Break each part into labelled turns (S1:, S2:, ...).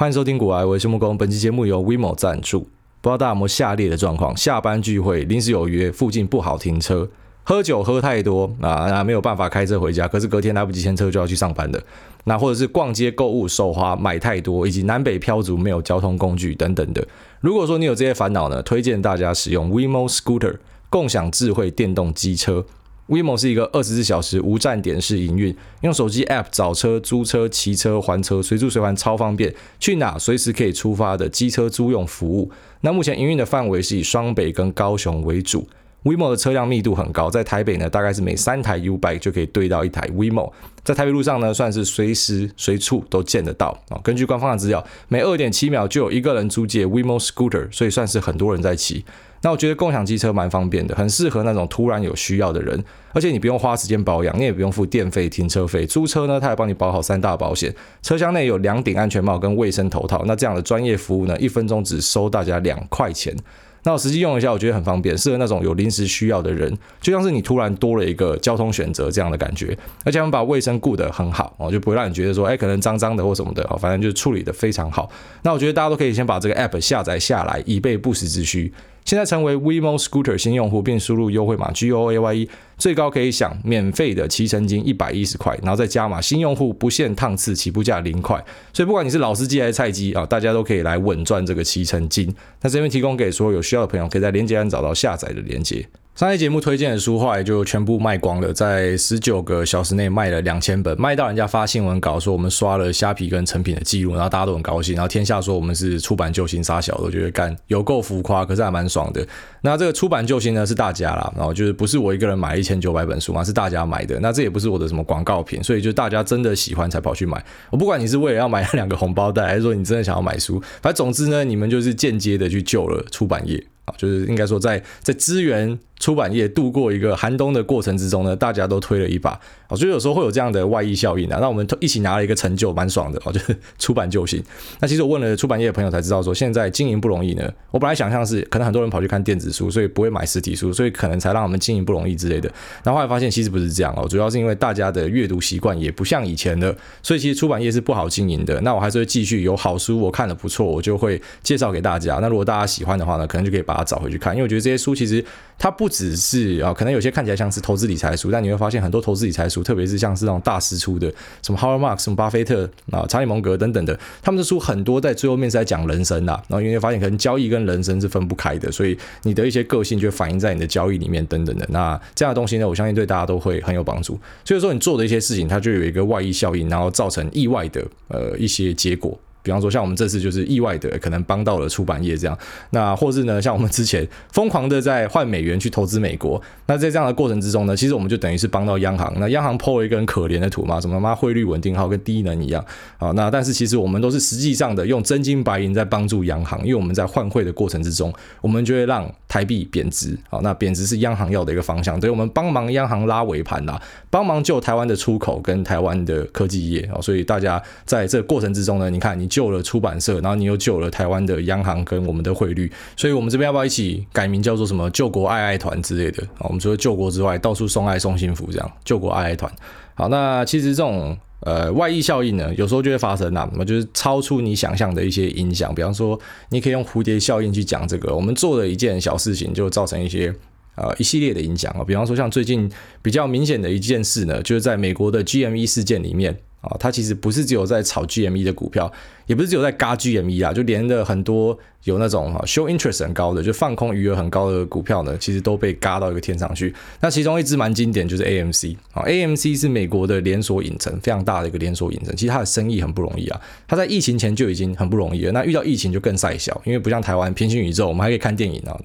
S1: 欢迎收听股癌，我是木工。本期节目由 WeMo 赞助。不知道大家有没有下列的状况：下班聚会临时有约，附近不好停车，喝酒喝太多啊，那没有办法开车回家，可是隔天来不及牵车就要去上班的。那或者是逛街购物手滑买太多，以及南北漂族没有交通工具等等的。如果说你有这些烦恼呢，推荐大家使用 WeMo Scooter 共享智慧电动机车。WeMo 是一个二十四小时无站点式营运，用手机 App 找车、租车、骑车、还车，随住随还，超方便，去哪随时可以出发的机车租用服务。那目前营运的范围是以双北跟高雄为主。WeMo 的车辆密度很高，在台北呢，大概是每三台 U-Bike 就可以对到一台 WeMo，在台北路上呢，算是随时随处都见得到啊。根据官方的资料，每二点七秒就有一个人租借 WeMo Scooter，所以算是很多人在骑。那我觉得共享机车蛮方便的，很适合那种突然有需要的人，而且你不用花时间保养，你也不用付电费、停车费。租车呢，他还帮你保好三大保险，车厢内有两顶安全帽跟卫生头套。那这样的专业服务呢，一分钟只收大家两块钱。那我实际用一下，我觉得很方便，适合那种有临时需要的人，就像是你突然多了一个交通选择这样的感觉。而且他们把卫生顾得很好哦，就不会让你觉得说，哎，可能脏脏的或什么的，哦反正就是处理得非常好。那我觉得大家都可以先把这个 app 下载下来，以备不时之需。现在成为 WeMo Scooter 新用户，并输入优惠码 G O A Y E，最高可以享免费的骑乘金一百一十块，然后再加码新用户不限趟次，起步价零块。所以不管你是老司机还是菜鸡啊，大家都可以来稳赚这个骑乘金。那这边提供给所有有需要的朋友，可以在链接栏找到下载的链接。上期节目推荐的书后来就全部卖光了，在十九个小时内卖了两千本，卖到人家发新闻稿说我们刷了虾皮跟成品的记录，然后大家都很高兴，然后天下说我们是出版救星杀小，我觉得干有够浮夸，可是还蛮爽的。那这个出版救星呢是大家啦，然后就是不是我一个人买一千九百本书嘛，是大家买的。那这也不是我的什么广告品，所以就大家真的喜欢才跑去买。我不管你是为了要买那两个红包袋，还是说你真的想要买书，反正总之呢，你们就是间接的去救了出版业啊，就是应该说在在资源。出版业度过一个寒冬的过程之中呢，大家都推了一把，我觉得有时候会有这样的外溢效应啊。那我们一起拿了一个成就，蛮爽的哦，就是 出版救星。那其实我问了出版业的朋友才知道，说现在经营不容易呢。我本来想象是可能很多人跑去看电子书，所以不会买实体书，所以可能才让我们经营不容易之类的。然后后来发现其实不是这样哦，主要是因为大家的阅读习惯也不像以前了，所以其实出版业是不好经营的。那我还是会继续有好书，我看了不错，我就会介绍给大家。那如果大家喜欢的话呢，可能就可以把它找回去看，因为我觉得这些书其实它不只是啊。可能有些看起来像是投资理财书，但你会发现很多投资理财书，特别是像是那种大师出的，什么 Howard Marks、什么巴菲特啊、查理蒙格等等的，他们的书很多在最后面是在讲人生的。然后你会发现，可能交易跟人生是分不开的，所以你的一些个性就反映在你的交易里面等等的。那这样的东西呢，我相信对大家都会很有帮助。所以说，你做的一些事情，它就有一个外溢效应，然后造成意外的呃一些结果。比方说，像我们这次就是意外的，可能帮到了出版业这样。那或是呢，像我们之前疯狂的在换美元去投资美国。那在这样的过程之中呢，其实我们就等于是帮到央行。那央行 po 了一个很可怜的图嘛，什么妈汇率稳定号跟低能一样啊。那但是其实我们都是实际上的用真金白银在帮助央行，因为我们在换汇的过程之中，我们就会让台币贬值。好，那贬值是央行要的一个方向，所以我们帮忙央行拉尾盘啦，帮忙救台湾的出口跟台湾的科技业啊。所以大家在这个过程之中呢，你看你救了出版社。然后你又救了台湾的央行跟我们的汇率，所以我们这边要不要一起改名叫做什么“救国爱爱团”之类的啊？我们除了救国之外，到处送爱送幸福，这样“救国爱爱团”。好，那其实这种呃外溢效应呢，有时候就会发生啊，那么就是超出你想象的一些影响。比方说，你可以用蝴蝶效应去讲这个，我们做了一件小事情，就造成一些呃一系列的影响啊。比方说，像最近比较明显的一件事呢，就是在美国的 GME 事件里面。啊，它其实不是只有在炒 GME 的股票，也不是只有在嘎 GME 啊，就连的很多有那种哈 show interest 很高的，就放空余额很高的股票呢，其实都被嘎到一个天上去。那其中一支蛮经典就是 AMC 啊，AMC 是美国的连锁影城，非常大的一个连锁影城。其实它的生意很不容易啊，它在疫情前就已经很不容易了，那遇到疫情就更晒小，因为不像台湾平行宇宙，我们还可以看电影啊。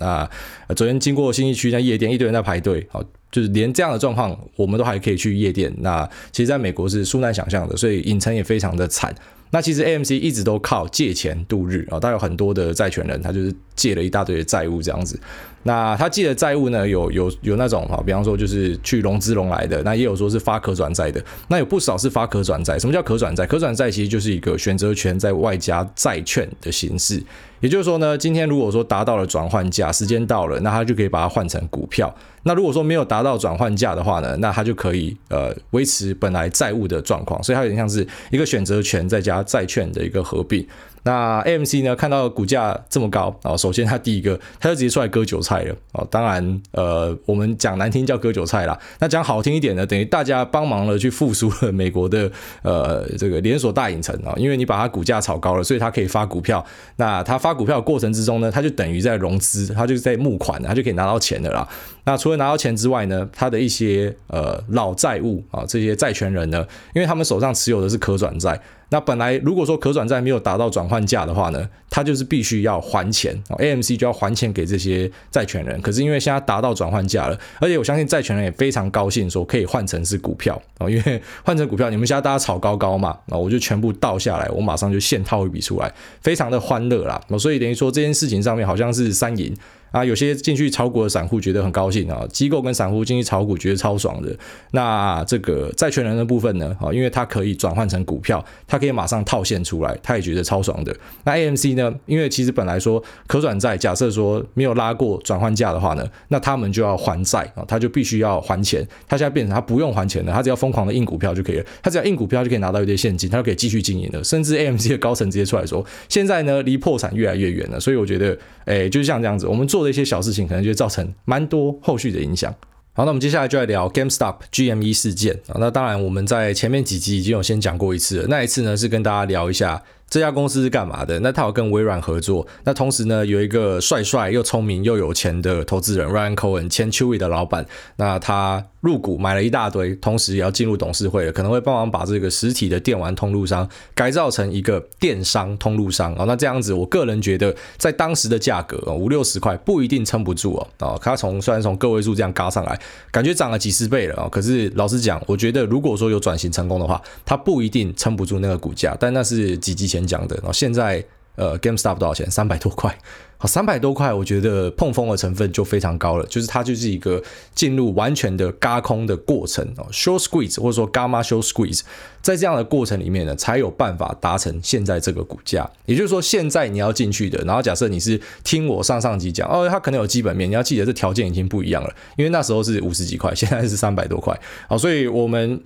S1: 那昨天经过新义区那夜店，一堆人在排队，好。就是连这样的状况，我们都还可以去夜店。那其实，在美国是殊难想象的，所以影城也非常的惨。那其实 AMC 一直都靠借钱度日啊，他有很多的债权人，他就是借了一大堆的债务这样子。那他借的债务呢，有有有那种啊，比方说就是去融资融来的，那也有说是发可转债的，那有不少是发可转债。什么叫可转债？可转债其实就是一个选择权在外加债券的形式。也就是说呢，今天如果说达到了转换价，时间到了，那他就可以把它换成股票。那如果说没有达到转换价的话呢，那他就可以呃维持本来债务的状况。所以它有点像是一个选择权再加债券的一个合并。那 AMC 呢，看到股价这么高啊，首先他第一个，他就直接出来割韭菜了啊。当然，呃，我们讲难听叫割韭菜啦，那讲好听一点呢，等于大家帮忙了去复苏了美国的呃这个连锁大影城啊，因为你把它股价炒高了，所以它可以发股票。那它发股票过程之中呢，它就等于在融资，它就是在募款，它就可以拿到钱的啦。那除了拿到钱之外呢，它的一些呃老债务啊，这些债权人呢，因为他们手上持有的是可转债。那本来如果说可转债没有达到转换价的话呢，他就是必须要还钱，AMC 就要还钱给这些债权人。可是因为现在达到转换价了，而且我相信债权人也非常高兴，说可以换成是股票啊，因为换成股票，你们现在大家炒高高嘛，那我就全部倒下来，我马上就现套一笔出来，非常的欢乐啦。所以等于说这件事情上面好像是三赢。啊，有些进去炒股的散户觉得很高兴啊，机构跟散户进去炒股觉得超爽的。那这个债权人的部分呢？啊，因为它可以转换成股票，它可以马上套现出来，他也觉得超爽的。那 AMC 呢？因为其实本来说可转债，假设说没有拉过转换价的话呢，那他们就要还债啊，他就必须要还钱。他现在变成他不用还钱了，他只要疯狂的印股票就可以了，他只要印股票就可以拿到一堆现金，他就可以继续经营了。甚至 AMC 的高层直接出来说，现在呢离破产越来越远了。所以我觉得，哎，就是像这样子，我们做的一些小事情，可能就会造成蛮多后续的影响。好，那我们接下来就来聊 GameStop GME 事件啊。那当然，我们在前面几集已经有先讲过一次了。那一次呢，是跟大家聊一下。这家公司是干嘛的？那他有跟微软合作。那同时呢，有一个帅帅又聪明又有钱的投资人 Ryan Cohen，前 Chewy 的老板。那他入股买了一大堆，同时也要进入董事会了，可能会帮忙把这个实体的电玩通路商改造成一个电商通路商。哦，那这样子，我个人觉得，在当时的价格五六十块不一定撑不住哦。哦，他从虽然从个位数这样嘎上来，感觉涨了几十倍了啊。可是老实讲，我觉得如果说有转型成功的话，它不一定撑不住那个股价。但那是几集前。讲的，然后现在呃，GameStop 多少钱？三百多块，好，三百多块，我觉得碰风的成分就非常高了，就是它就是一个进入完全的嘎空的过程哦，short squeeze 或者说 gamma short squeeze，在这样的过程里面呢，才有办法达成现在这个股价。也就是说，现在你要进去的，然后假设你是听我上上集讲，哦，它可能有基本面，你要记得这条件已经不一样了，因为那时候是五十几块，现在是三百多块，好，所以我们。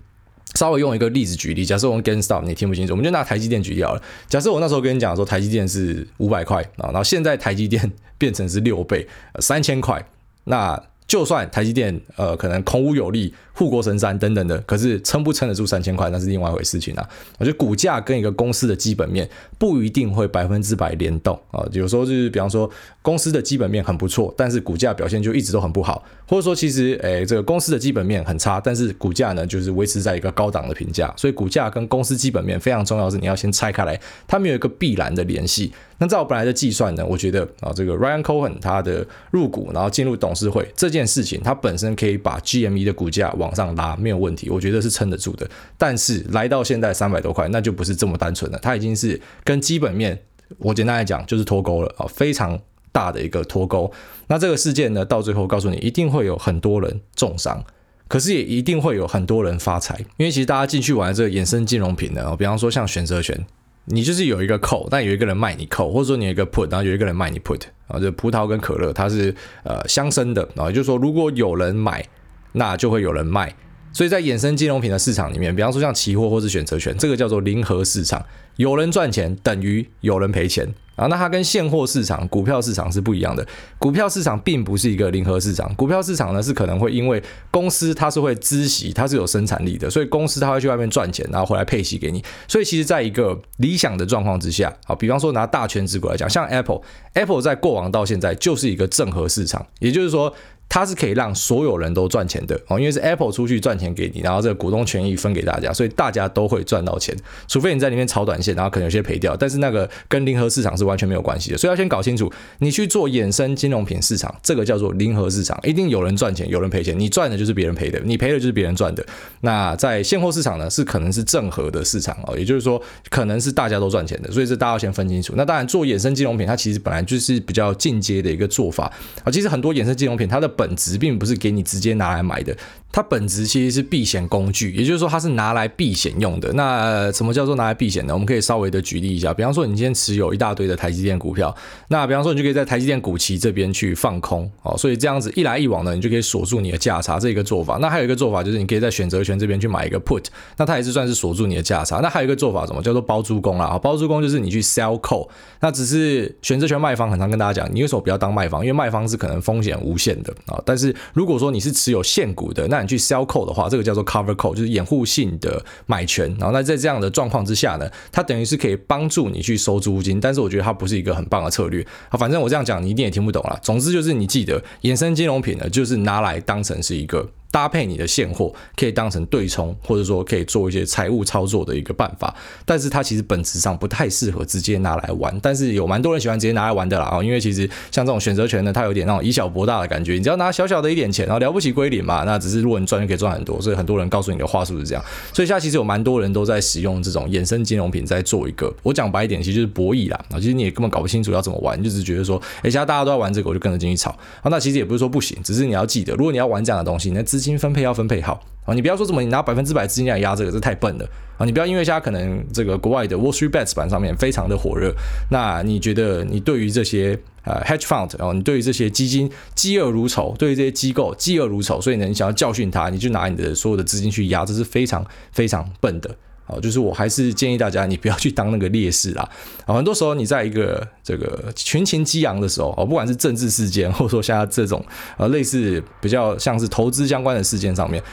S1: 稍微用一个例子举例，假设我们 gain stop 你听不清楚，我们就拿台积电举例好了。假设我那时候跟你讲说台积电是五百块啊，然后现在台积电变成是六倍，三千块，那就算台积电呃可能空无有力。护国神山等等的，可是撑不撑得住三千块，那是另外一回事情啊。我觉得股价跟一个公司的基本面不一定会百分之百联动啊。有时候就是，比方说公司的基本面很不错，但是股价表现就一直都很不好，或者说其实诶这个公司的基本面很差，但是股价呢就是维持在一个高档的评价。所以股价跟公司基本面非常重要是，你要先拆开来，它们有一个必然的联系。那在我本来的计算呢，我觉得啊这个 Ryan Cohen 他的入股然后进入董事会这件事情，它本身可以把 GME 的股价往往上拉没有问题，我觉得是撑得住的。但是来到现在三百多块，那就不是这么单纯了。它已经是跟基本面，我简单来讲就是脱钩了啊，非常大的一个脱钩。那这个事件呢，到最后告诉你，一定会有很多人重伤，可是也一定会有很多人发财。因为其实大家进去玩这个衍生金融品呢，比方说像选择权，你就是有一个 call，但有一个人卖你 call，或者说你有一个 put，然后有一个人卖你 put 啊，就葡萄跟可乐它是呃相生的啊，也就是说如果有人买，那就会有人卖。所以在衍生金融品的市场里面，比方说像期货或是选择权，这个叫做零和市场，有人赚钱等于有人赔钱啊。那它跟现货市场、股票市场是不一样的。股票市场并不是一个零和市场，股票市场呢是可能会因为公司它是会孳息，它是有生产力的，所以公司它会去外面赚钱，然后回来配息给你。所以其实在一个理想的状况之下，好，比方说拿大权值股来讲，像 Apple，Apple 在过往到现在就是一个正和市场，也就是说。它是可以让所有人都赚钱的哦，因为是 Apple 出去赚钱给你，然后这个股东权益分给大家，所以大家都会赚到钱，除非你在里面炒短线，然后可能有些赔掉，但是那个跟零和市场是完全没有关系的，所以要先搞清楚，你去做衍生金融品市场，这个叫做零和市场，一定有人赚钱，有人赔钱，你赚的就是别人赔的，你赔的就是别人赚的。那在现货市场呢，是可能是正和的市场哦，也就是说可能是大家都赚钱的，所以这大家要先分清楚。那当然做衍生金融品，它其实本来就是比较进阶的一个做法啊，其实很多衍生金融品它的本质并不是给你直接拿来买的。它本质其实是避险工具，也就是说它是拿来避险用的。那什么叫做拿来避险呢？我们可以稍微的举例一下，比方说你今天持有一大堆的台积电股票，那比方说你就可以在台积电股期这边去放空，哦，所以这样子一来一往呢，你就可以锁住你的价差，这一个做法。那还有一个做法就是你可以在选择权这边去买一个 put，那它也是算是锁住你的价差。那还有一个做法，什么叫做包租公啦？包租公就是你去 sell call，那只是选择权卖方很常跟大家讲，你为什么不要当卖方？因为卖方是可能风险无限的啊。但是如果说你是持有现股的，那你去 sell call 的话，这个叫做 cover call，就是掩护性的买权。然后那在这样的状况之下呢，它等于是可以帮助你去收租金，但是我觉得它不是一个很棒的策略。啊，反正我这样讲你一定也听不懂了。总之就是你记得，衍生金融品呢，就是拿来当成是一个。搭配你的现货，可以当成对冲，或者说可以做一些财务操作的一个办法。但是它其实本质上不太适合直接拿来玩。但是有蛮多人喜欢直接拿来玩的啦，因为其实像这种选择权呢，它有点那种以小博大的感觉。你只要拿小小的一点钱，然后了不起归零嘛，那只是如果你赚就可以赚很多。所以很多人告诉你的话术是这样。所以现在其实有蛮多人都在使用这种衍生金融品，在做一个我讲白一点，其实就是博弈啦。啊，其实你也根本搞不清楚要怎么玩，你就是觉得说，哎，现在大家都在玩这个，我就跟着进去炒。啊，那其实也不是说不行，只是你要记得，如果你要玩这样的东西，那资资金分配要分配。好啊，你不要说什么，你拿百分之百资金来压这个，这太笨了啊！你不要因为现在可能这个国外的 Wall Street Bets 版上面非常的火热，那你觉得你对于这些呃 Hedge Fund 哦，你对于这些基金嫉恶如仇，对于这些机构嫉恶如仇，所以呢，你想要教训他，你就拿你的所有的资金去压，这是非常非常笨的哦！就是我还是建议大家，你不要去当那个烈士啦 啊！很多时候你在一个这个群情激昂的时候哦，不管是政治事件，或者说像这种呃类似比较像是投资相关的事件上面。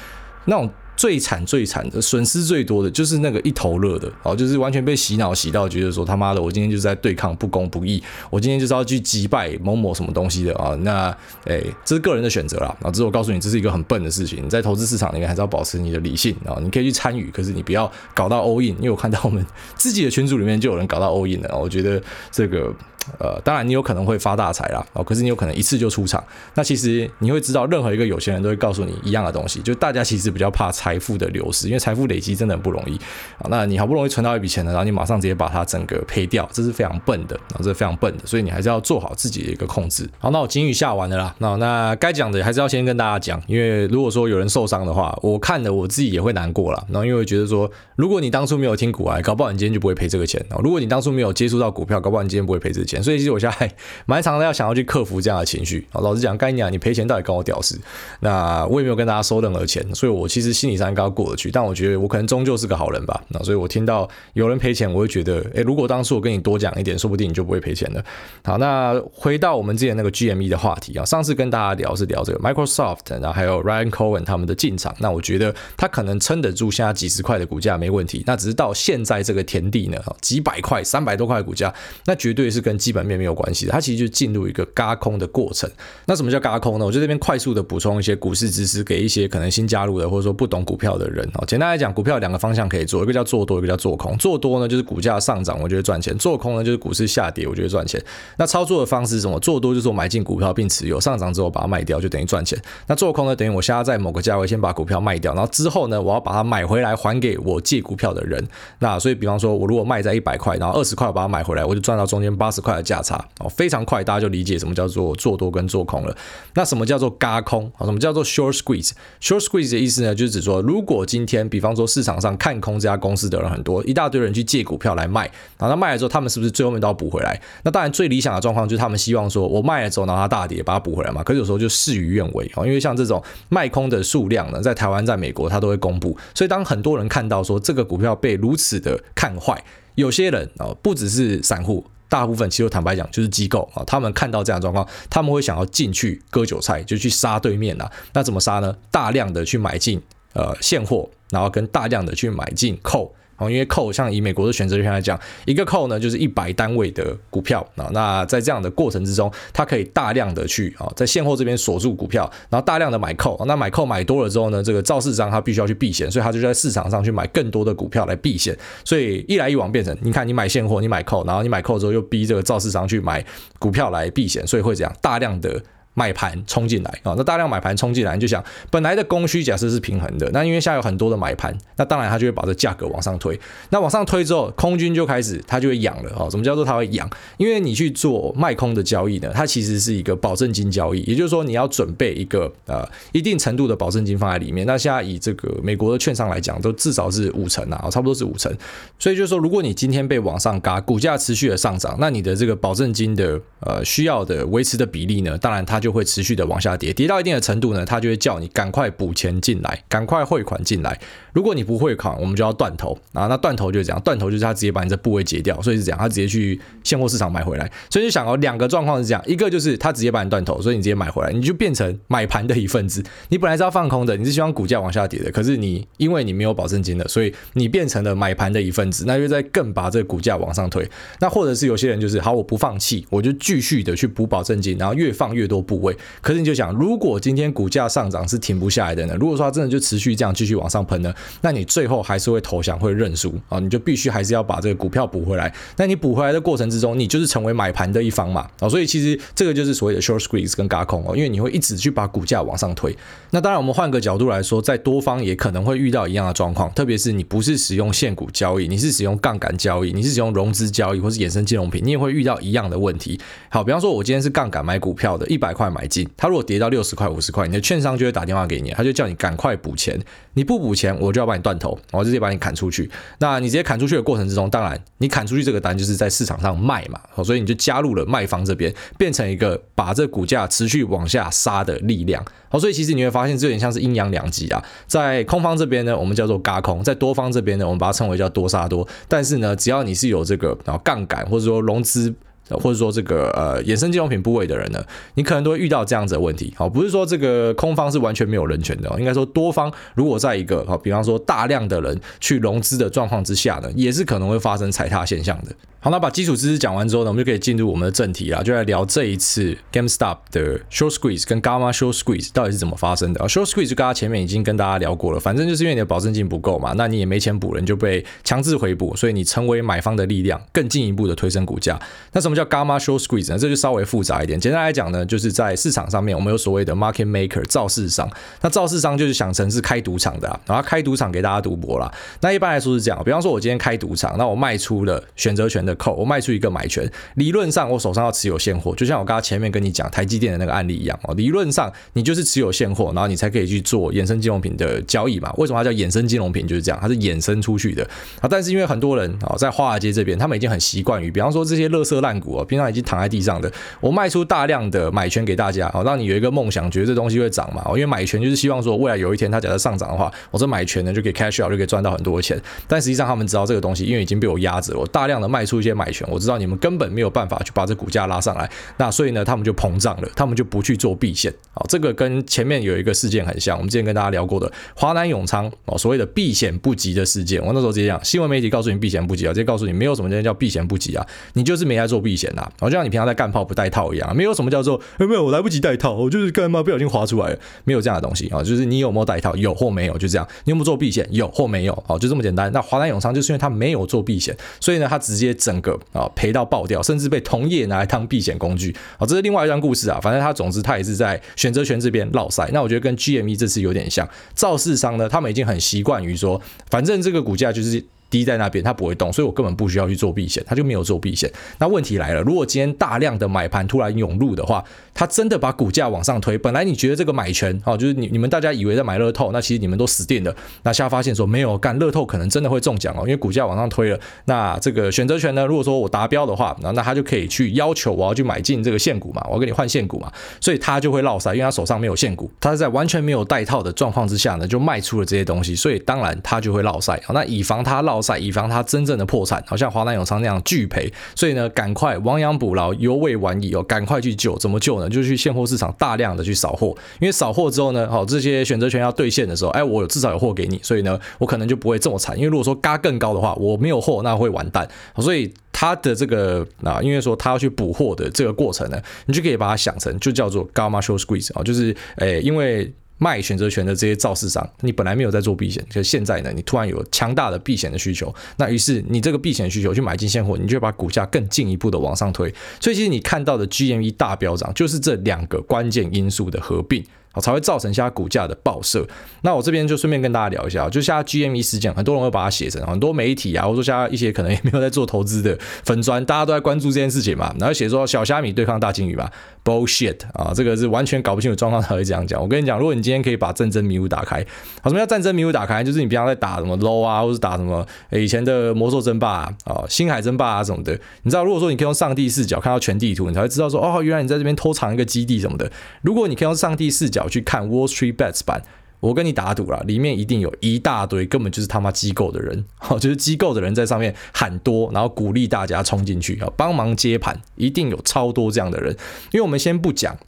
S1: 那种最惨最惨的损失最多的就是那个一头热的哦，就是完全被洗脑洗到觉得说他妈的，我今天就是在对抗不公不义，我今天就是要去击败某某什么东西的啊。那诶，这是个人的选择啦啊，只是我告诉你，这是一个很笨的事情。你在投资市场里面还是要保持你的理性啊，你可以去参与，可是你不要搞到 all in，因为我看到我们自己的群组里面就有人搞到 all in 了，我觉得这个。呃，当然你有可能会发大财啦，哦，可是你有可能一次就出场。那其实你会知道，任何一个有钱人都会告诉你一样的东西，就大家其实比较怕财富的流失，因为财富累积真的很不容易啊。那你好不容易存到一笔钱呢，然后你马上直接把它整个赔掉，这是非常笨的，啊，这是非常笨的。所以你还是要做好自己的一个控制。好，那我警语下完了啦，那那该讲的还是要先跟大家讲，因为如果说有人受伤的话，我看了我自己也会难过啦。然后因为觉得说，如果你当初没有听股癌，搞不好你今天就不会赔这个钱啊。如果你当初没有接触到股票，搞不好你今天不会赔这个钱所以其实我现在。蛮常的要想要去克服这样的情绪啊，老实讲，该你啊，你赔钱到底跟我屌丝？那我也没有跟大家收任何钱，所以我其实心理上应该过得去。但我觉得我可能终究是个好人吧，那所以我听到有人赔钱，我会觉得，诶，如果当初我跟你多讲一点，说不定你就不会赔钱了。好，那回到我们之前那个 GME 的话题啊，上次跟大家聊是聊这个 Microsoft，然后还有 Ryan Cohen 他们的进场，那我觉得他可能撑得住现在几十块的股价没问题。那只是到现在这个田地呢，几百块、三百多块的股价，那绝对是跟基本面没有关系的。它其实就进入一个轧空的过程。那什么叫轧空呢？我就这边快速的补充一些股市知识，给一些可能新加入的或者说不懂股票的人哦。简单来讲，股票两个方向可以做，一个叫做多，一个叫做空。做多呢，就是股价上涨，我觉得赚钱；做空呢，就是股市下跌，我觉得赚钱。那操作的方式是什么？做多就是我买进股票并持有，上涨之后把它卖掉，就等于赚钱。那做空呢，等于我现在在某个价位先把股票卖掉，然后之后呢，我要把它买回来还给我借股票的人。那所以，比方说，我如果卖在一百块，然后二十块我把它买回来，我就赚到中间八十块的价差哦，非常快，大家就理解什么叫做做多跟做空了。那什么叫做轧空啊？什么叫做 short squeeze？short squeeze 的意思呢，就是指说，如果今天比方说市场上看空这家公司的人很多，一大堆人去借股票来卖，然后他卖了之后，他们是不是最后面都要补回来？那当然最理想的状况就是他们希望说，我卖了之后，然后它大跌，把它补回来嘛。可是有时候就事与愿违啊，因为像这种卖空的数量呢，在台湾、在美国，它都会公布。所以当很多人看到说这个股票被如此的看坏，有些人啊，不只是散户。大部分其实坦白讲就是机构啊，他们看到这样的状况，他们会想要进去割韭菜，就去杀对面呐。那怎么杀呢？大量的去买进呃现货，然后跟大量的去买进口。哦，因为扣像以美国的选择权来讲，一个扣呢就是一百单位的股票啊。那在这样的过程之中，它可以大量的去啊，在现货这边锁住股票，然后大量的买扣。那买扣买多了之后呢，这个造市商他必须要去避险，所以他就在市场上去买更多的股票来避险。所以一来一往变成，你看你买现货，你买扣然后你买扣之后又逼这个造市商去买股票来避险，所以会这样大量的。买盘冲进来啊，那大量买盘冲进来，你就想本来的供需假设是平衡的，那因为现在有很多的买盘，那当然它就会把这价格往上推。那往上推之后，空军就开始它就会养了啊。什么叫做它会养？因为你去做卖空的交易呢，它其实是一个保证金交易，也就是说你要准备一个呃一定程度的保证金放在里面。那现在以这个美国的券商来讲，都至少是五成啊，差不多是五成。所以就是说，如果你今天被往上嘎，股价持续的上涨，那你的这个保证金的呃需要的维持的比例呢，当然它就就会持续的往下跌，跌到一定的程度呢，他就会叫你赶快补钱进来，赶快汇款进来。如果你不汇款，我们就要断头啊。那断头就是这样，断头就是他直接把你这部位截掉，所以是这样，他直接去现货市场买回来。所以就想哦，两个状况是这样，一个就是他直接把你断头，所以你直接买回来，你就变成买盘的一份子。你本来是要放空的，你是希望股价往下跌的，可是你因为你没有保证金的，所以你变成了买盘的一份子，那就在更把这个股价往上推。那或者是有些人就是好，我不放弃，我就继续的去补保证金，然后越放越多部位。可是你就想，如果今天股价上涨是停不下来的呢？如果说它真的就持续这样继续往上喷呢？那你最后还是会投降，会认输啊！你就必须还是要把这个股票补回来。那你补回来的过程之中，你就是成为买盘的一方嘛啊！所以其实这个就是所谓的 short squeeze 跟轧空哦，因为你会一直去把股价往上推。那当然，我们换个角度来说，在多方也可能会遇到一样的状况，特别是你不是使用现股交易，你是使用杠杆交易，你是使用融资交易或是衍生金融品，你也会遇到一样的问题。好，比方说，我今天是杠杆买股票的，一百块买进，它如果跌到六十块、五十块，你的券商就会打电话给你，他就叫你赶快补钱，你不补钱，我就要把你断头，我直接把你砍出去。那你直接砍出去的过程之中，当然你砍出去这个单就是在市场上卖嘛，所以你就加入了卖方这边，变成一个把这股价持续往下杀的力量。好，所以其实你会发现这有点像是阴阳两极啊，在空方这边呢，我们叫做轧空；在多方这边呢，我们把它称为叫多杀多。但是呢，只要你是有这个啊杠杆或者说融资。或者说这个呃衍生金融品部位的人呢，你可能都会遇到这样子的问题。好，不是说这个空方是完全没有人权的，应该说多方如果在一个好，比方说大量的人去融资的状况之下呢，也是可能会发生踩踏现象的。好，那把基础知识讲完之后呢，我们就可以进入我们的正题啦，就来聊这一次 GameStop 的 Short Squeeze 跟 Gamma Short Squeeze 到底是怎么发生的啊？Short Squeeze 就刚刚前面已经跟大家聊过了，反正就是因为你的保证金不够嘛，那你也没钱补了，你就被强制回补，所以你成为买方的力量，更进一步的推升股价。那什么叫 gama Short Squeeze 呢？这就稍微复杂一点。简单来讲呢，就是在市场上面，我们有所谓的 Market Maker 造市商，那造市商就是想成是开赌场的啊，然后开赌场给大家赌博啦。那一般来说是这样，比方说我今天开赌场，那我卖出了选择权的 call，我卖出一个。买权，理论上我手上要持有现货，就像我刚刚前面跟你讲台积电的那个案例一样哦。理论上你就是持有现货，然后你才可以去做衍生金融品的交易嘛。为什么它叫衍生金融品？就是这样，它是衍生出去的啊。但是因为很多人啊，在华尔街这边，他们已经很习惯于，比方说这些垃圾烂股啊，平常已经躺在地上的，我卖出大量的买权给大家，好让你有一个梦想，觉得这东西会涨嘛。因为买权就是希望说未来有一天它假设上涨的话，我这买权呢就可以 cash out，就可以赚到很多钱。但实际上他们知道这个东西，因为已经被我压着，我大量的卖出一些买权，我知道你们根本没有办法。去把这股价拉上来，那所以呢，他们就膨胀了，他们就不去做避险。好，这个跟前面有一个事件很像，我们之前跟大家聊过的华南永昌哦，所谓的避险不及的事件。我那时候直接讲，新闻媒体告诉你避险不及啊，直接告诉你没有什么叫避险不及啊，你就是没在做避险呐。好，就像你平常在干炮不带套一样，没有什么叫做没有我来不及带套，我就是干嘛不小心滑出来了，没有这样的东西啊，就是你有没有带套，有或没有，就这样。你有没有做避险，有或没有，好，就这么简单。那华南永昌就是因为他没有做避险，所以呢，他直接整个啊赔到爆掉，甚至被同业拿来当避险工具，好，这是另外一段故事啊。反正他总之他也是在选择权这边落赛。那我觉得跟 GME 这次有点像，造市商呢，他们已经很习惯于说，反正这个股价就是。滴在那边，它不会动，所以我根本不需要去做避险，它就没有做避险。那问题来了，如果今天大量的买盘突然涌入的话，它真的把股价往上推。本来你觉得这个买权哦，就是你你们大家以为在买乐透，那其实你们都死定了。那下发现说没有干乐透，可能真的会中奖哦，因为股价往上推了。那这个选择权呢，如果说我达标的话，那那他就可以去要求我要去买进这个现股嘛，我要跟你换现股嘛，所以他就会落赛，因为他手上没有现股，他是在完全没有带套的状况之下呢，就卖出了这些东西，所以当然他就会落赛。那以防他落赛，以防他真正的破产，好像华南永昌那样拒赔，所以呢，赶快亡羊补牢，犹未晚矣哦，赶快去救，怎么救呢？就去现货市场大量的去扫货，因为扫货之后呢，好，这些选择权要兑现的时候，哎，我有至少有货给你，所以呢，我可能就不会这么惨。因为如果说嘎更高的话，我没有货，那会完蛋。所以他的这个啊，因为说他要去补货的这个过程呢，你就可以把它想成就叫做 Gamma Short Squeeze 啊，就是诶，因为。卖选择权的这些造市商，你本来没有在做避险，可是现在呢，你突然有强大的避险的需求，那于是你这个避险需求去买进现货，你就把股价更进一步的往上推。所以其实你看到的 GME 大飙涨，就是这两个关键因素的合并。才会造成现在股价的爆射。那我这边就顺便跟大家聊一下，就现在 GME 事件，很多人会把它写成很多媒体啊，或者说现在一些可能也没有在做投资的粉专，大家都在关注这件事情嘛，然后写说小虾米对抗大鲸鱼嘛，bullshit 啊，这个是完全搞不清楚状况才会这样讲。我跟你讲，如果你今天可以把战争迷雾打开，好，什么叫战争迷雾打开？就是你平常在打什么 low 啊，或是打什么以前的魔兽争霸啊，啊，星海争霸啊什么的，你知道，如果说你可以用上帝视角看到全地图，你才会知道说，哦，原来你在这边偷藏一个基地什么的。如果你可以用上帝视角去看 Wall Street。bets 版，我跟你打赌了，里面一定有一大堆根本就是他妈机构的人，好，就是机构的人在上面喊多，然后鼓励大家冲进去，要，帮忙接盘，一定有超多这样的人。因为我们先不讲，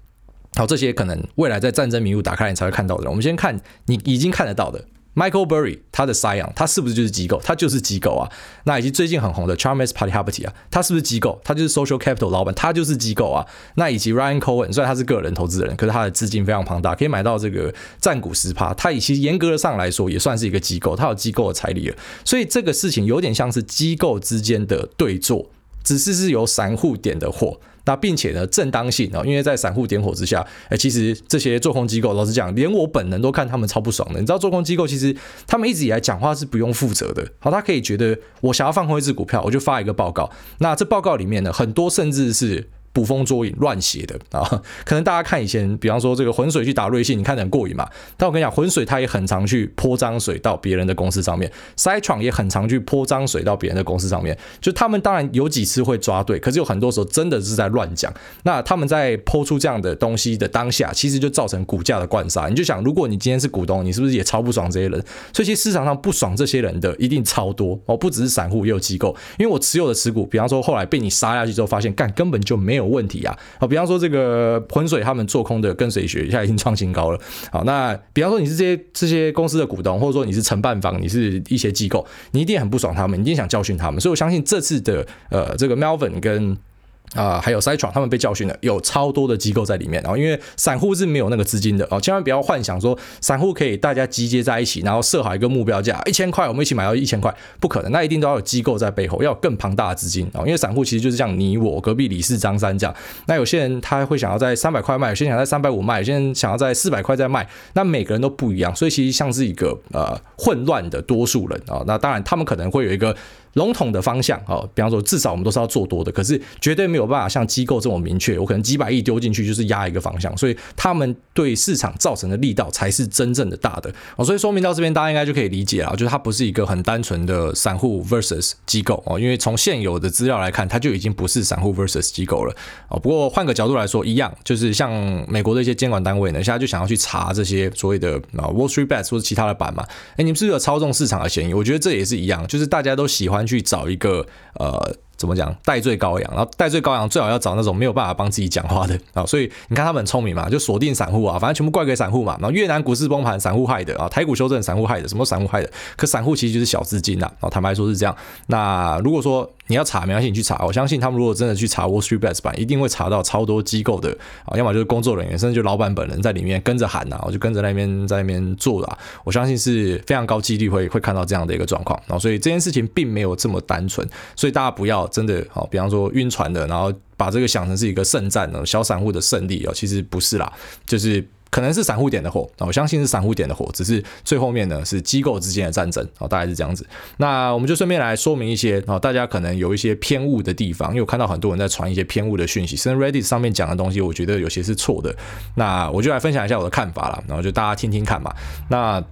S1: 好，这些可能未来在战争迷雾打开你才会看到的人，我们先看你已经看得到的。Michael Burry，他的 Sion，他是不是就是机构？他就是机构啊。那以及最近很红的 Chamath Palihapitiya 啊，他是不是机构？他就是 Social Capital 老板，他就是机构啊。那以及 Ryan Cohen，虽然他是个人投资人，可是他的资金非常庞大，可以买到这个战股十趴。他以其严格的上来说，也算是一个机构，他有机构的财力了。所以这个事情有点像是机构之间的对坐，只是是由散户点的货。那并且呢，正当性啊，因为在散户点火之下，哎，其实这些做空机构，老实讲，连我本人都看他们超不爽的。你知道，做空机构其实他们一直以来讲话是不用负责的。好，他可以觉得我想要放空一只股票，我就发一个报告。那这报告里面呢，很多甚至是。捕风捉影、乱写的啊，可能大家看以前，比方说这个浑水去打瑞信，你看得很过瘾嘛。但我跟你讲，浑水他也很常去泼脏水到别人的公司上面塞创也很常去泼脏水到别人的公司上面。就他们当然有几次会抓对，可是有很多时候真的是在乱讲。那他们在泼出这样的东西的当下，其实就造成股价的灌杀。你就想，如果你今天是股东，你是不是也超不爽这些人？所以其实市场上不爽这些人的一定超多哦，不只是散户，也有机构。因为我持有的持股，比方说后来被你杀下去之后，发现干根本就没有问题啊。好，比方说这个浑水他们做空的跟谁学，现在已经创新高了。好，那比方说你是这些这些公司的股东，或者说你是承办方，你是一些机构，你一定很不爽他们，你一定想教训他们。所以我相信这次的呃这个 Melvin 跟。啊、呃，还有 Citron 他们被教训了，有超多的机构在里面。然后，因为散户是没有那个资金的哦，千万不要幻想说散户可以大家集结在一起，然后设好一个目标价，一千块，我们一起买到一千块，不可能，那一定都要有机构在背后，要有更庞大的资金啊。因为散户其实就是像你我隔壁李四张三这样。那有些人他会想要在三百块卖，有些人想在三百五卖，有些人想要在四百块再卖，那每个人都不一样，所以其实像是一个呃混乱的多数人啊。那当然他们可能会有一个。笼统的方向啊，比方说，至少我们都是要做多的，可是绝对没有办法像机构这么明确。我可能几百亿丢进去就是压一个方向，所以他们对市场造成的力道才是真正的大的。哦，所以说明到这边，大家应该就可以理解了，就是它不是一个很单纯的散户 versus 机构哦，因为从现有的资料来看，它就已经不是散户 versus 机构了哦。不过换个角度来说，一样就是像美国的一些监管单位呢，现在就想要去查这些所谓的啊 Wall Street Bets 或者其他的板嘛，哎，你们是不是有操纵市场的嫌疑？我觉得这也是一样，就是大家都喜欢。去找一个呃。怎么讲？代罪羔羊，然后代罪羔羊最好要找那种没有办法帮自己讲话的啊，所以你看他们很聪明嘛，就锁定散户啊，反正全部怪给散户嘛。然后越南股市崩盘，散户害的啊，台股修正，散户害的，什么散户害的？可散户其实就是小资金呐，啊，坦白说是这样。那如果说你要查，没关系，你去查。我相信他们如果真的去查 Wall Street Bets 版，一定会查到超多机构的啊，要么就是工作人员，甚至就老板本人在里面跟着喊呐，我就跟着那边在那边做了。我相信是非常高几率会会看到这样的一个状况啊，所以这件事情并没有这么单纯，所以大家不要真的好，比方。说晕船的，然后把这个想成是一个胜战呢，小散户的胜利哦，其实不是啦，就是可能是散户点的火，我相信是散户点的火，只是最后面呢是机构之间的战争哦，大概是这样子。那我们就顺便来说明一些啊，大家可能有一些偏误的地方，因为我看到很多人在传一些偏误的讯息，甚至 Reddit 上面讲的东西，我觉得有些是错的。那我就来分享一下我的看法啦，然后就大家听听看嘛。那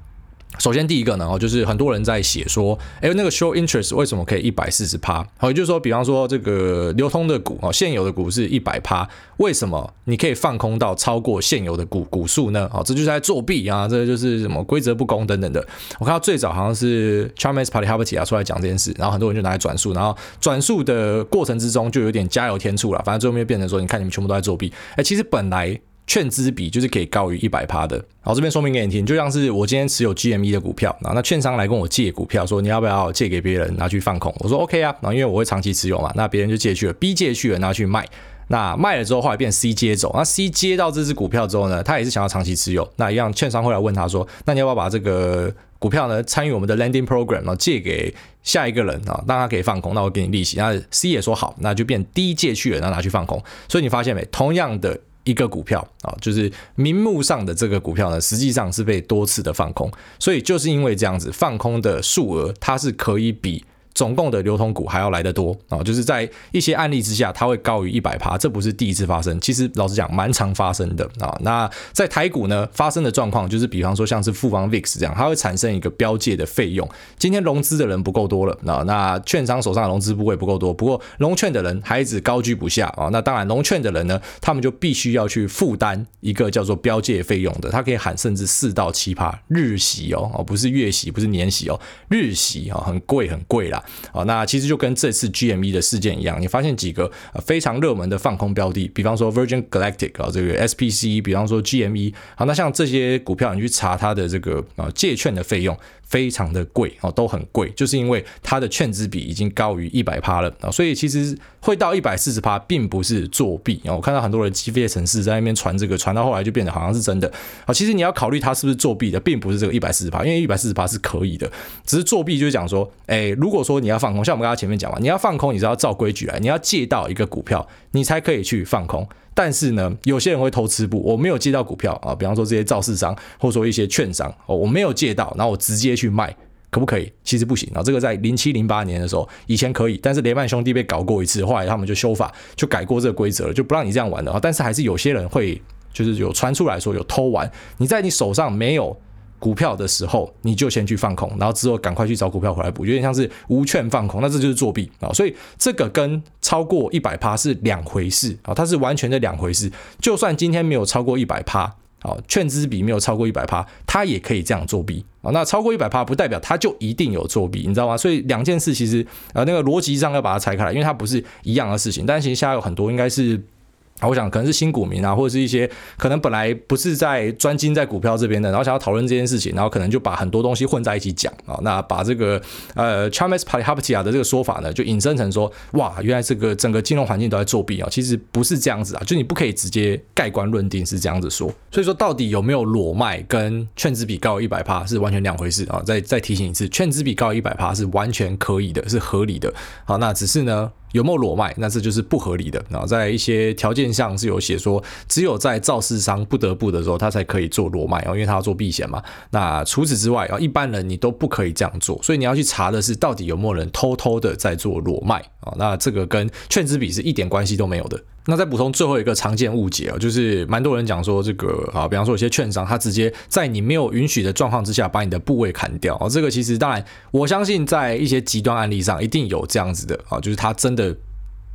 S1: 首先，第一个呢，哦，就是很多人在写说，哎，那个 show interest 为什么可以一百四十趴？好，也就是说，比方说这个流通的股，哦，现有的股是一百趴，为什么你可以放空到超过现有的股股数呢？好，这就是在作弊啊，这就是什么规则不公等等的。我看到最早好像是 Charles Palihapitiya 出来讲这件事，然后很多人就拿来转述，然后转述的过程之中就有点加油添醋了，反正最后面变成说，你看你们全部都在作弊。哎，其实本来。券资比就是可以高于一百趴的，好，这边说明给你听，就像是我今天持有 GME 的股票，那券商来跟我借股票，说你要不要借给别人拿去放空，我说 OK 啊，然后因为我会长期持有嘛，那别人就借去了，B 借去了拿去卖，那卖了之后，后来变 C 接走。那 C 接到这只股票之后呢，他也是想要长期持有。那一样，券商会来问他说：“那你要不要把这个股票呢参与我们的 lending program，然后借给下一个人啊，让他可以放空？那我给你利息。”那 C 也说好，那就变 D 借去了，然后拿去放空。所以你发现没？同样的一个股票啊，就是名目上的这个股票呢，实际上是被多次的放空。所以就是因为这样子，放空的数额它是可以比。总共的流通股还要来得多啊，就是在一些案例之下，它会高于一百趴，这不是第一次发生，其实老实讲蛮常发生的啊。那在台股呢发生的状况，就是比方说像是富邦 VIX 这样，它会产生一个标借的费用。今天融资的人不够多了啊，那券商手上的融资部位不够多，不过融券的人还一直高居不下啊。那当然融券的人呢，他们就必须要去负担一个叫做标借费用的，它可以喊甚至四到七趴日息哦，哦不是月息，不是年息哦，日息啊，很贵很贵啦。啊，那其实就跟这次 GME 的事件一样，你发现几个非常热门的放空标的，比方说 Virgin Galactic 啊，这个 SPC，比方说 GME，好，那像这些股票，你去查它的这个啊借券的费用。非常的贵哦，都很贵，就是因为它的券资比已经高于一百趴了啊，所以其实会到一百四十趴，并不是作弊啊。我看到很多人积分城市在那边传这个，传到后来就变得好像是真的啊。其实你要考虑它是不是作弊的，并不是这个一百四十趴，因为一百四十趴是可以的，只是作弊就是讲说，哎，如果说你要放空，像我们刚刚前面讲嘛，你要放空，你是要照规矩来，你要借到一个股票，你才可以去放空。但是呢，有些人会偷吃步，我没有借到股票啊，比方说这些造市商，或者说一些券商，哦，我没有借到，然后我直接去卖，可不可以？其实不行啊，这个在零七零八年的时候，以前可以，但是雷曼兄弟被搞过一次，后来他们就修法，就改过这个规则了，就不让你这样玩了啊。但是还是有些人会，就是有传出来说有偷玩，你在你手上没有。股票的时候，你就先去放空，然后之后赶快去找股票回来补，有点像是无券放空，那这就是作弊啊！所以这个跟超过一百趴是两回事啊，它是完全的两回事。就算今天没有超过一百趴，啊，券资比没有超过一百趴，它也可以这样作弊啊。那超过一百趴不代表它就一定有作弊，你知道吗？所以两件事其实呃那个逻辑上要把它拆开来，因为它不是一样的事情。但其实现在有很多应该是。我想可能是新股民啊，或者是一些可能本来不是在专精在股票这边的，然后想要讨论这件事情，然后可能就把很多东西混在一起讲啊。那把这个呃 Chalmers Palihapitiya 的这个说法呢，就引申成说，哇，原来这个整个金融环境都在作弊啊。其实不是这样子啊，就你不可以直接盖棺论定是这样子说。所以说到底有没有裸卖跟券资比高一百趴是完全两回事啊。再再提醒一次，券资比高一百趴是完全可以的，是合理的。好，那只是呢。有没有裸卖？那这就是不合理的。那在一些条件上是有写说，只有在肇事商不得不的时候，他才可以做裸卖哦，因为他要做避险嘛。那除此之外啊，一般人你都不可以这样做。所以你要去查的是，到底有没有人偷偷的在做裸卖啊？那这个跟券资比是一点关系都没有的。那再补充最后一个常见误解啊，就是蛮多人讲说这个啊，比方说有些券商他直接在你没有允许的状况之下把你的部位砍掉啊，这个其实当然我相信在一些极端案例上一定有这样子的啊，就是他真的。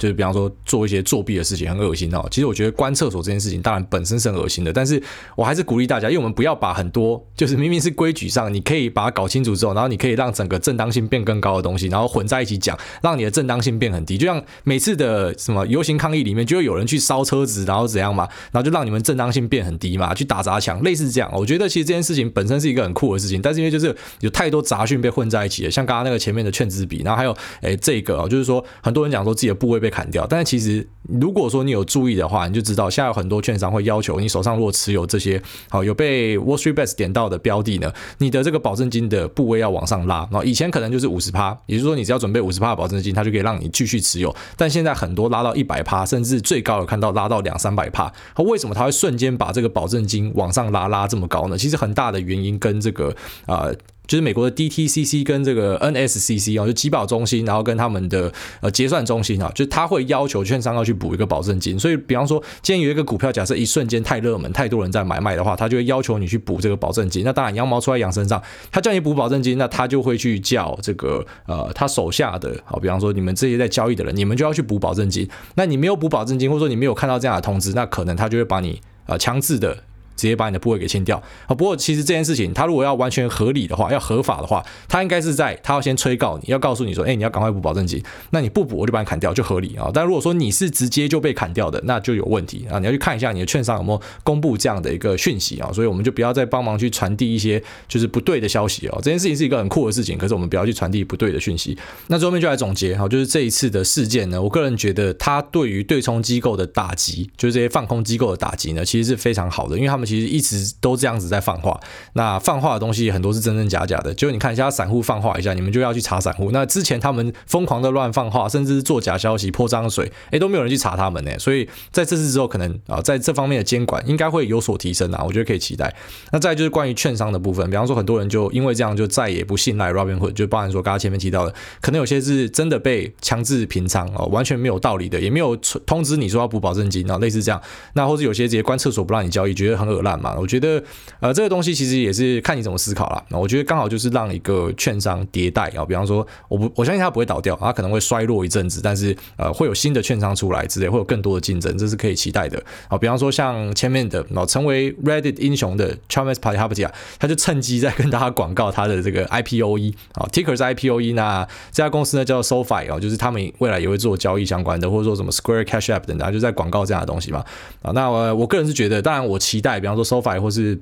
S1: 就是比方说做一些作弊的事情很恶心哦。其实我觉得关厕所这件事情当然本身是很恶心的，但是我还是鼓励大家，因为我们不要把很多就是明明是规矩上你可以把它搞清楚之后，然后你可以让整个正当性变更高的东西，然后混在一起讲，让你的正当性变很低。就像每次的什么游行抗议里面，就会有人去烧车子，然后怎样嘛，然后就让你们正当性变很低嘛，去打砸抢，类似这样。我觉得其实这件事情本身是一个很酷的事情，但是因为就是有太多杂讯被混在一起了，像刚刚那个前面的券资比，然后还有诶这个哦，就是说很多人讲说自己的部位被砍掉，但是其实。如果说你有注意的话，你就知道现在有很多券商会要求你手上如果持有这些好有被 Wall Street Bets 点到的标的呢，你的这个保证金的部位要往上拉。那以前可能就是五十趴，也就是说你只要准备五十趴的保证金，它就可以让你继续持有。但现在很多拉到一百趴，甚至最高有看到拉到两三百趴。为什么它会瞬间把这个保证金往上拉拉这么高呢？其实很大的原因跟这个啊。呃就是美国的 DTCC 跟这个 NSCC 哦，就集保中心，然后跟他们的呃结算中心啊，就是他会要求券商要去补一个保证金。所以，比方说，今天有一个股票，假设一瞬间太热门，太多人在买卖的话，他就会要求你去补这个保证金。那当然，羊毛出在羊身上，他叫你补保证金，那他就会去叫这个呃他手下的，好，比方说你们这些在交易的人，你们就要去补保证金。那你没有补保证金，或者说你没有看到这样的通知，那可能他就会把你呃强制的。直接把你的部位给清掉啊。不过其实这件事情，他如果要完全合理的话，要合法的话，他应该是在他要先催告你，要告诉你说，哎，你要赶快补保证金，那你不补我就把你砍掉，就合理啊。但如果说你是直接就被砍掉的，那就有问题啊。你要去看一下你的券商有没有公布这样的一个讯息啊。所以我们就不要再帮忙去传递一些就是不对的消息哦。这件事情是一个很酷的事情，可是我们不要去传递不对的讯息。那最后面就来总结哈，就是这一次的事件呢，我个人觉得它对于对冲机构的打击，就是这些放空机构的打击呢，其实是非常好的，因为他们其实一直都这样子在放话。那放话的东西很多是真真假假的，就你看一下散户放话一下，你们就要去查散户。那之前他们疯狂的乱放话，甚至是做假消息、泼脏水，哎，都没有人去查他们呢。所以在这次之后，可能啊，在这方面的监管应该会有所提升啊，我觉得可以期待。那再就是关于券商的部分，比方说很多人就因为这样就再也不信赖 Robinhood，就包含说刚刚前面提到的，可能有些是真的被强制平仓哦，完全没有道理的，也没有通知你说要补保证金啊，类似这样。那或者有些直接关厕所不让你交易，觉得很恶烂嘛。我觉得呃这个东西其实也是看你怎么思考啦。那我觉得刚好就是让一个券商迭代啊，比方说我不我相信它不会倒掉，它可能会衰落一阵子，但是呃会有新的券商出来之类，会有更多的竞争，这是可以期待的啊。比方说像前面的哦成为 Reddit 英雄的 c h a r m e s Palihapitiya，他就趁机在跟大家广告他的这个 IPOE 啊，Ticker 是 IPOE，那这家公司呢叫 SoFi 哦，就是他们未来也会做交易相关的，或者说什么 Square Cash App 等等，就在广告这样的东西嘛啊。那我我个人是觉得，当然我期待，比方说 SoFi 或是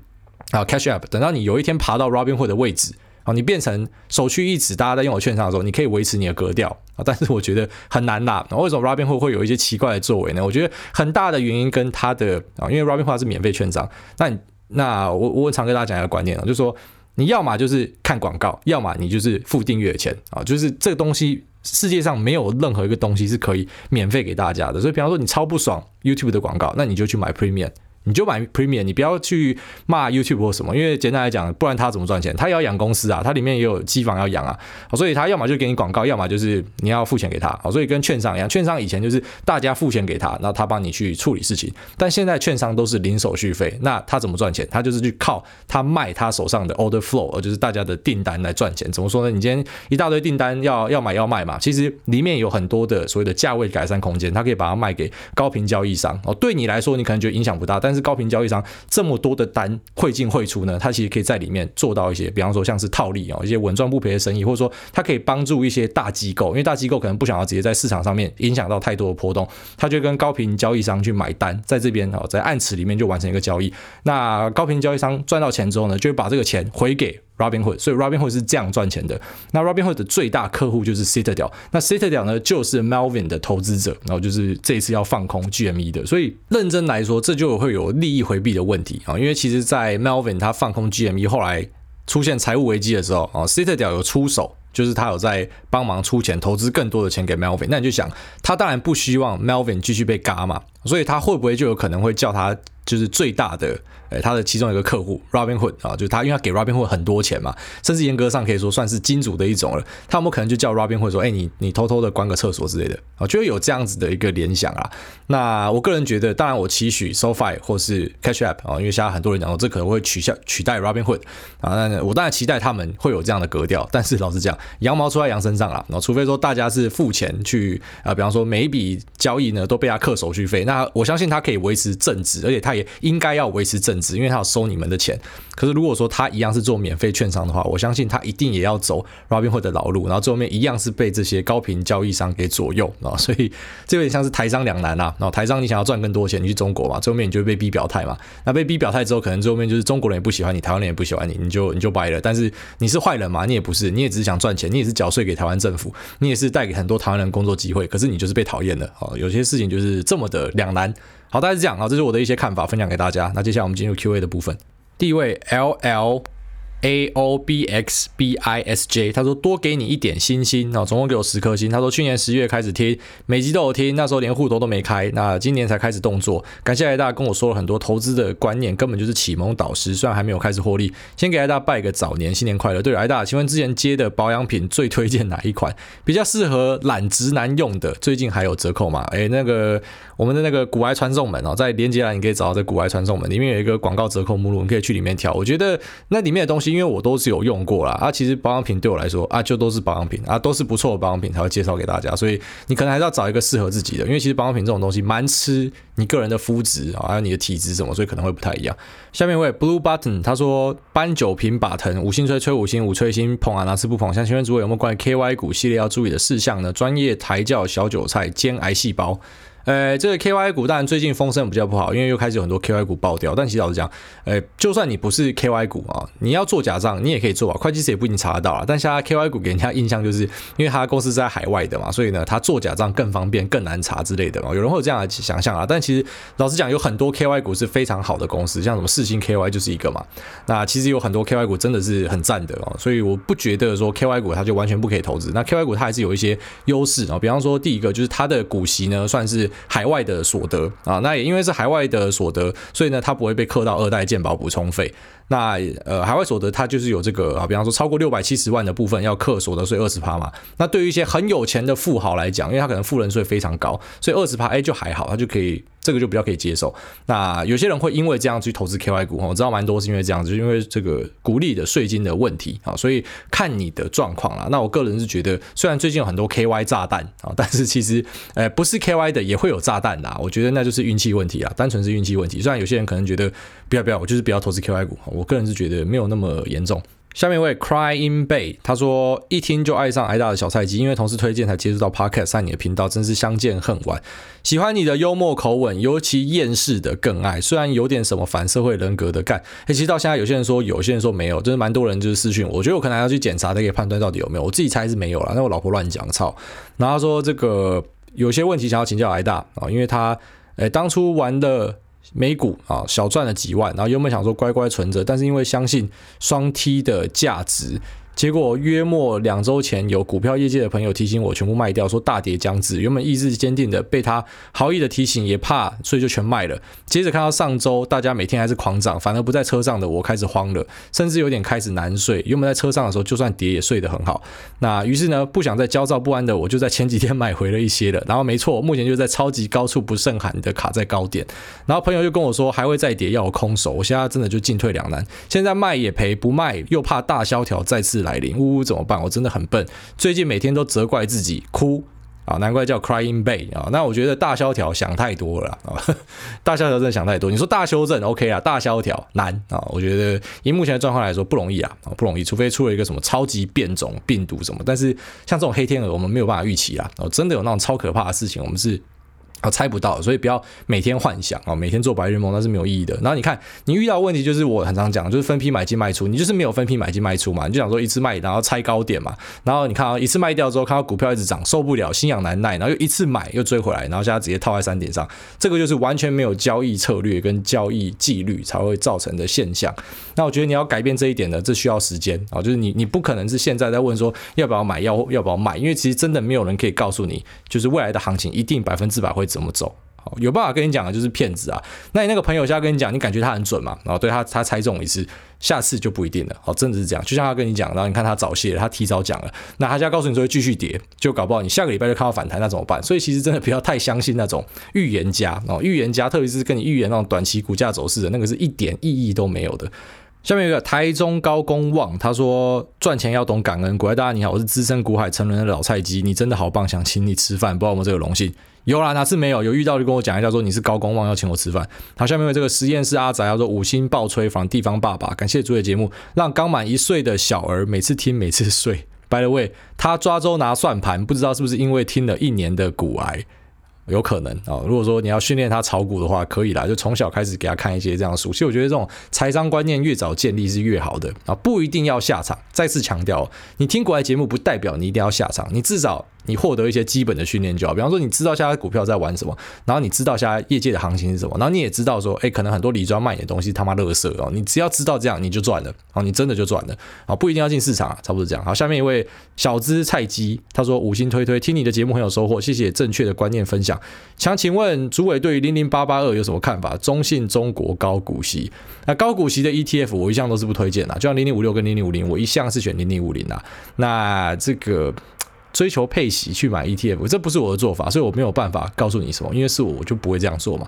S1: 啊 Cash App，等到你有一天爬到 Robinhood 的位置。啊你变成首屈一指，大家在用我券商的时候，你可以维持你的格调啊，但是我觉得很难啦。为什么 Robinhood 会有一些奇怪的作为呢？我觉得很大的原因跟他的啊，因为 Robinhood 是免费券商，那那我我常跟大家讲一个观念啊，就是说你要么就是看广告，要么你就是付订阅钱啊，就是这个东西世界上没有任何一个东西是可以免费给大家的。所以，比方说你超不爽 YouTube 的广告，那你就去买 Premium。你就买 Premium，你不要去骂 YouTube 或什么，因为简单来讲，不然他怎么赚钱？他也要养公司啊，他里面也有机房要养啊，所以他要么就给你广告，要么就是你要付钱给他。所以跟券商一样，券商以前就是大家付钱给他，然后他帮你去处理事情，但现在券商都是零手续费，那他怎么赚钱？他就是去靠他卖他手上的 Order Flow，就是大家的订单来赚钱。怎么说呢？你今天一大堆订单要要买要卖嘛，其实里面有很多的所谓的价位改善空间，他可以把它卖给高频交易商哦。对你来说，你可能觉得影响不大，但是高频交易商这么多的单汇进汇出呢，它其实可以在里面做到一些，比方说像是套利哦，一些稳赚不赔的生意，或者说它可以帮助一些大机构，因为大机构可能不想要直接在市场上面影响到太多的波动，他就跟高频交易商去买单，在这边哦，在暗池里面就完成一个交易。那高频交易商赚到钱之后呢，就会把这个钱回给。Robinhood，所以 Robinhood 是这样赚钱的。那 Robinhood 的最大客户就是 Citadel，那 Citadel 呢就是 Melvin 的投资者，然后就是这一次要放空 GME 的。所以认真来说，这就会有利益回避的问题啊。因为其实，在 Melvin 他放空 GME 后来出现财务危机的时候啊，Citadel 有出手，就是他有在帮忙出钱投资更多的钱给 Melvin。那你就想，他当然不希望 Melvin 继续被嘎嘛，所以他会不会就有可能会叫他？就是最大的，诶，他的其中一个客户 Robinhood 啊，就是他，因为他给 Robinhood 很多钱嘛，甚至严格上可以说算是金主的一种了。他有没有可能就叫 Robinhood 说，哎，你你偷偷的关个厕所之类的啊？就会有这样子的一个联想啊。那我个人觉得，当然我期许 SoFi 或是 Cash App 啊，因为现在很多人讲说这可能会取下取代 Robinhood 啊，那我当然期待他们会有这样的格调。但是老实讲，羊毛出在羊身上了，然后除非说大家是付钱去啊，比方说每一笔交易呢都被他扣手续费，那我相信他可以维持正直，而且他也。应该要维持正因为他要收你们的钱。可是如果说他一样是做免费券商的话，我相信他一定也要走 Robinhood 的老路，然后最后面一样是被这些高频交易商给左右啊。所以这有点像是台商两难啊。然后台商你想要赚更多钱，你去中国嘛，最后面你就会被逼表态嘛。那被逼表态之后，可能最后面就是中国人也不喜欢你，台湾人也不喜欢你，你就你就掰了。但是你是坏人嘛？你也不是，你也只是想赚钱，你也是缴税给台湾政府，你也是带给很多台湾人工作机会。可是你就是被讨厌的啊。有些事情就是这么的两难。好，大概是这样好，这是我的一些看法，分享给大家。那接下来我们进入 Q&A 的部分。第一位 L L。A O B X B I S J，他说多给你一点星星，那总共给我十颗星。他说去年十月开始听，每集都有听，那时候连户头都没开，那今年才开始动作。感谢艾大跟我说了很多投资的观念，根本就是启蒙导师。虽然还没有开始获利，先给艾大拜个早年，新年快乐。对了，艾大，请问之前接的保养品最推荐哪一款？比较适合懒直男用的？最近还有折扣吗？诶，那个我们的那个股癌传送门哦，在连接栏你可以找到这股癌传送门里面有一个广告折扣目录，你可以去里面挑。我觉得那里面的东西。因为我都是有用过啦。啊，其实保养品对我来说啊，就都是保养品啊，都是不错的保养品才会介绍给大家，所以你可能还是要找一个适合自己的，因为其实保养品这种东西蛮吃你个人的肤质啊，还有你的体质什么，所以可能会不太一样。下面一位 Blue Button 他说搬酒瓶把藤五星吹吹五星五吹星捧啊哪次不捧？像请问主播有没有关于 KY 股系列要注意的事项呢？专业抬轿小韭菜兼癌细胞。呃，这个 KY 股当然最近风声比较不好，因为又开始有很多 KY 股爆掉。但其实老实讲，呃，就算你不是 KY 股啊，你要做假账，你也可以做啊。会计师也不一定查得到啊。但现在 KY 股给人家印象就是，因为他公司是在海外的嘛，所以呢，他做假账更方便、更难查之类的嘛。有人会有这样的想象啊。但其实老实讲，有很多 KY 股是非常好的公司，像什么世星 KY 就是一个嘛。那其实有很多 KY 股真的是很赞的哦，所以我不觉得说 KY 股它就完全不可以投资。那 KY 股它还是有一些优势啊，比方说第一个就是它的股息呢，算是海外的所。得啊，那也因为是海外的所得，所以呢，它不会被扣到二代健保补充费。那呃，海外所得它就是有这个啊，比方说超过六百七十万的部分要课所得税二十趴嘛。那对于一些很有钱的富豪来讲，因为他可能富人税非常高，所以二十趴哎就还好，他就可以。这个就比较可以接受。那有些人会因为这样去投资 KY 股，我知道蛮多是因为这样子，就因为这个鼓励的税金的问题啊，所以看你的状况啦。那我个人是觉得，虽然最近有很多 KY 炸弹啊，但是其实呃不是 KY 的也会有炸弹的。我觉得那就是运气问题啊，单纯是运气问题。虽然有些人可能觉得不要不要，我就是不要投资 KY 股，我个人是觉得没有那么严重。下面一位 Cry in Bay，他说一听就爱上挨大的小菜鸡，因为同事推荐才接触到 Podcast 上你的频道，真是相见恨晚。喜欢你的幽默口吻，尤其厌世的更爱。虽然有点什么反社会人格的干，其实到现在有些人说有，些人说没有，就是蛮多人就是私讯，我觉得我可能还要去检查才可以判断到底有没有。我自己猜是没有啦，那我老婆乱讲，操。然后他说这个有些问题想要请教挨大啊，因为他诶当初玩的。美股啊，小赚了几万，然后原本想说乖乖存着，但是因为相信双 T 的价值。结果约莫两周前，有股票业界的朋友提醒我全部卖掉，说大跌将至。原本意志坚定的，被他好意的提醒也怕，所以就全卖了。接着看到上周大家每天还是狂涨，反而不在车上的我开始慌了，甚至有点开始难睡。原本在车上的时候，就算跌也睡得很好。那于是呢，不想再焦躁不安的我，就在前几天买回了一些了。然后没错，目前就在超级高处不胜寒的卡在高点。然后朋友又跟我说还会再跌，要我空手。我现在真的就进退两难，现在卖也赔，不卖又怕大萧条再次来。来临，呜呜怎么办？我真的很笨，最近每天都责怪自己，哭啊，难怪叫 Crying Bay 啊。那我觉得大萧条想太多了啊，大萧条真的想太多。你说大修正 OK 啊，大萧条难啊。我觉得以目前的状况来说不容易啊，不容易，除非出了一个什么超级变种病毒什么。但是像这种黑天鹅，我们没有办法预期啊。哦真的有那种超可怕的事情，我们是。啊，猜不到，所以不要每天幻想啊，每天做白日梦，那是没有意义的。然后你看，你遇到问题就是我很常讲，就是分批买进卖出，你就是没有分批买进卖出嘛，你就想说一次卖，然后猜高点嘛。然后你看啊，一次卖掉之后，看到股票一直涨，受不了，心痒难耐，然后又一次买又追回来，然后现在直接套在山顶上，这个就是完全没有交易策略跟交易纪律才会造成的现象。那我觉得你要改变这一点呢，这需要时间啊，就是你你不可能是现在在问说要不要买，要要不要卖，因为其实真的没有人可以告诉你，就是未来的行情一定百分之百会怎么走。好有办法跟你讲的就是骗子啊！那你那个朋友现在跟你讲，你感觉他很准嘛？然后对他他猜中一次，下次就不一定了。好，真的是这样。就像他跟你讲，然后你看他早泄，他提早讲了，那他现在告诉你说会继续跌，就搞不好你下个礼拜就看到反弹，那怎么办？所以其实真的不要太相信那种预言家哦，预言家特别是跟你预言那种短期股价走势的那个是一点意义都没有的。下面有一个台中高公望，他说赚钱要懂感恩。各位大家你好，我是资深股海沉沦的老菜鸡，你真的好棒，想请你吃饭，不知道有没有这个荣幸？有啦，哪次没有？有遇到就跟我讲一下，说你是高公望要请我吃饭。好，下面有这个实验室阿宅，要说五星爆吹房地方爸爸，感谢主的节目，让刚满一岁的小儿每次听每次睡。By the way，他抓周拿算盘，不知道是不是因为听了一年的股癌。有可能啊，如果说你要训练他炒股的话，可以啦，就从小开始给他看一些这样的书。其实我觉得这种财商观念越早建立是越好的啊，不一定要下场。再次强调，你听国外节目不代表你一定要下场，你至少。你获得一些基本的训练就好，比方说你知道现在股票在玩什么，然后你知道现在业界的行情是什么，然后你也知道说，哎，可能很多理专卖你的东西他妈垃圾哦，你只要知道这样你就赚了，哦，你真的就赚了，啊，不一定要进市场啊，差不多这样。好，下面一位小资菜鸡，他说五星推推，听你的节目很有收获，谢谢正确的观念分享。想请问主委对于零零八八二有什么看法？中信中国高股息，那高股息的 ETF 我一向都是不推荐的，就像零零五六跟零零五零，我一向是选零零五零啊。那这个。追求配息去买 ETF，这不是我的做法，所以我没有办法告诉你什么，因为是我，我就不会这样做嘛。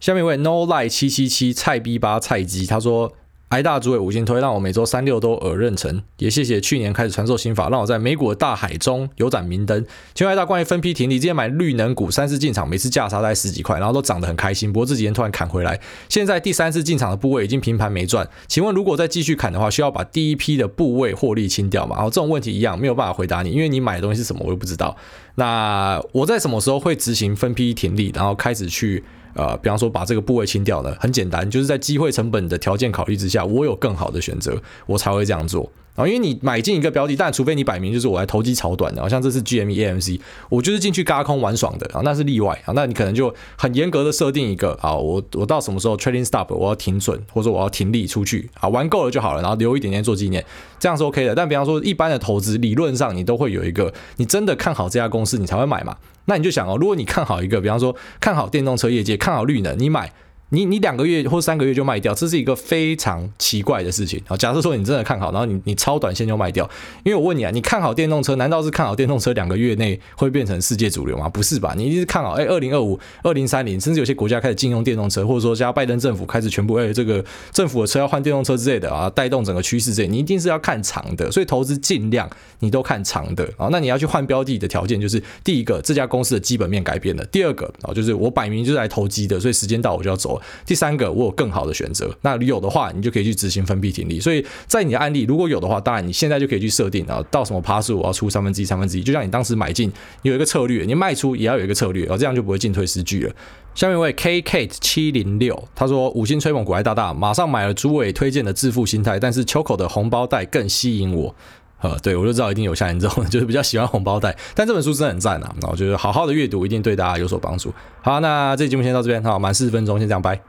S1: 下面一位 No Lie 七七七菜逼八菜鸡，他说挨大诸位五星推，让我每周三六都耳认成。也谢谢去年开始传授心法，让我在美股的大海中有盏明灯。请问挨大关于分批停利，之前买绿能股三次进场，每次价差在十几块，然后都涨得很开心。不过这几天突然砍回来，现在第三次进场的部位已经平盘没赚。请问如果再继续砍的话，需要把第一批的部位获利清掉吗？然后这种问题一样没有办法回答你，因为你买的东西是什么我又不知道。那我在什么时候会执行分批停利，然后开始去？呃，比方说把这个部位清掉呢，很简单，就是在机会成本的条件考虑之下，我有更好的选择，我才会这样做。啊，因为你买进一个标的，但除非你摆明就是我来投机炒短的，好像这是 GME AMC，我就是进去轧空玩爽的啊，那是例外啊。那你可能就很严格的设定一个啊，我我到什么时候 trading stop，我要停损，或者我要停利出去啊，玩够了就好了，然后留一点点做纪念，这样是 OK 的。但比方说一般的投资，理论上你都会有一个，你真的看好这家公司，你才会买嘛。那你就想哦，如果你看好一个，比方说看好电动车业界，看好绿能，你买。你你两个月或三个月就卖掉，这是一个非常奇怪的事情。啊，假设说你真的看好，然后你你超短线就卖掉，因为我问你啊，你看好电动车，难道是看好电动车两个月内会变成世界主流吗？不是吧？你一定是看好，哎，二零二五、二零三零，甚至有些国家开始禁用电动车，或者说加拜登政府开始全部哎这个政府的车要换电动车之类的啊，带动整个趋势这，你一定是要看长的。所以投资尽量你都看长的啊。那你要去换标的的条件就是，第一个这家公司的基本面改变了，第二个啊就是我摆明就是来投机的，所以时间到我就要走了，第三个我。有更好的选择，那有的话，你就可以去执行分批停利。所以在你的案例，如果有的话，当然你现在就可以去设定啊，到什么趴数我要出三分之一、三分之一，就像你当时买进有一个策略，你卖出也要有一个策略，然后这样就不会进退失据了。下面一位 K Kate 七零六，他说五星吹捧股癌大大，马上买了诸位推荐的致富心态，但是秋口的红包袋更吸引我。呃，对我就知道一定有下言之后，就是比较喜欢红包袋，但这本书真的很赞啊，那我觉得好好的阅读一定对大家有所帮助。好，那这期节目先到这边，好，满四十分钟，先这样拜。